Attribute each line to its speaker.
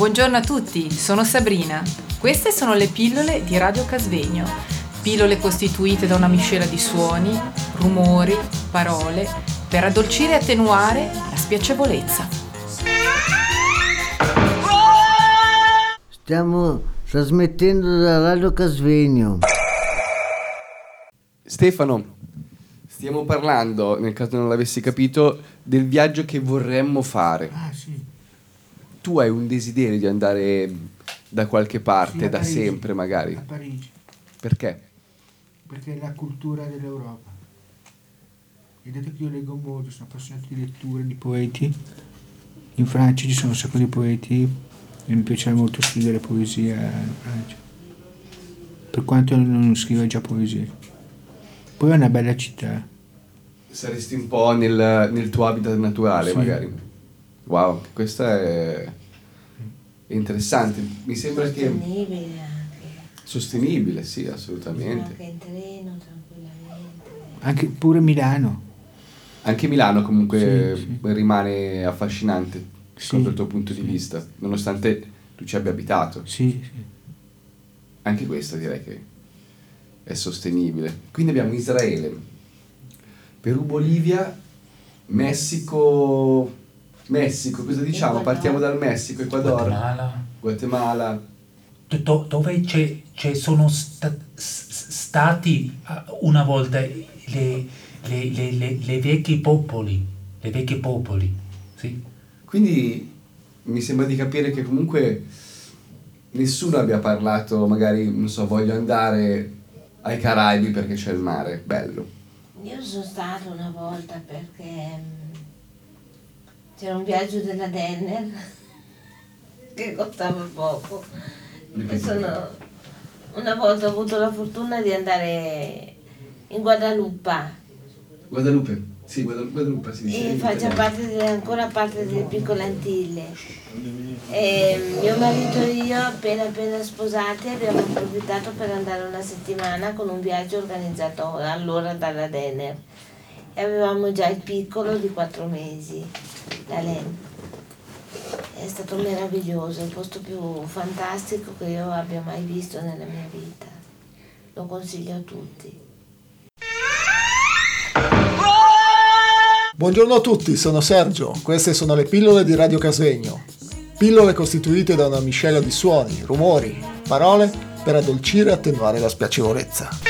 Speaker 1: Buongiorno a tutti, sono Sabrina. Queste sono le pillole di Radio Casvegno. Pillole costituite da una miscela di suoni, rumori, parole, per addolcire e attenuare la spiacevolezza.
Speaker 2: Stiamo trasmettendo da Radio Casvegno.
Speaker 3: Stefano, stiamo parlando, nel caso non l'avessi capito, del viaggio che vorremmo fare.
Speaker 4: Ah sì,
Speaker 3: Tu hai un desiderio di andare da qualche parte,
Speaker 4: Sì,
Speaker 3: da
Speaker 4: Parigi.
Speaker 3: sempre magari.
Speaker 4: a Parigi,
Speaker 3: Perché?
Speaker 4: perché è la cultura dell'Europa. Vedete che io leggo molto, sono appassionato di lettura, di poeti. In Francia ci sono un sacco di poeti e mi piace molto scrivere poesia in Francia. Per quanto non scrivo già poesia. Poi è una bella città.
Speaker 3: Saresti un po' nel, nel tuo habitat naturale
Speaker 4: Sì.
Speaker 3: magari. Wow, questo è interessante. Mi sembra che...
Speaker 5: sostenibile anche.
Speaker 3: Sostenibile, sì,
Speaker 5: Anche
Speaker 3: assolutamente.
Speaker 5: in treno tranquillamente.
Speaker 4: Anche pure Milano.
Speaker 3: Anche Milano comunque
Speaker 4: Sì, sì.
Speaker 3: rimane affascinante
Speaker 4: Sì,
Speaker 3: il tuo punto di
Speaker 4: sì.
Speaker 3: vista, nonostante tu ci abbia abitato.
Speaker 4: Sì, sì.
Speaker 3: Anche questo direi che è sostenibile. Quindi abbiamo Israele, Perù, Bolivia, Messico. Messico, cosa diciamo? Partiamo dal Messico, Ecuador,
Speaker 6: Guatemala,
Speaker 3: Guatemala.
Speaker 6: Do- dove c'è, c'è sono sta- stati eh, una volta le, le, le, le, le vecchi popoli, le vecchi popoli, sì?
Speaker 3: Quindi mi sembra di capire che comunque nessuno abbia parlato, magari, non so, voglio andare ai Caraibi perché c'è il mare, bello.
Speaker 5: Io sono stata una volta perché mm, c'era un viaggio della Denner che costava poco. Sono, una volta ho avuto la fortuna di andare in Guadalupe
Speaker 3: Guadalupe, sì, Guadalupe, si dice.
Speaker 5: e
Speaker 3: italiano.
Speaker 5: parte delle- ancora parte delle piccole Antille. E mio marito e io, appena appena sposati, abbiamo approfittato per andare una settimana con un viaggio organizzato allora dalla Denner. E avevamo già il piccolo di quattro mesi, la Len. È stato meraviglioso, il posto più fantastico che io abbia mai visto nella mia vita. Lo consiglio a tutti.
Speaker 7: Buongiorno a tutti, sono Sergio. Queste sono le pillole di Radio Casvegno. Pillole costituite da una miscela di suoni, rumori, parole per addolcire e attenuare la spiacevolezza.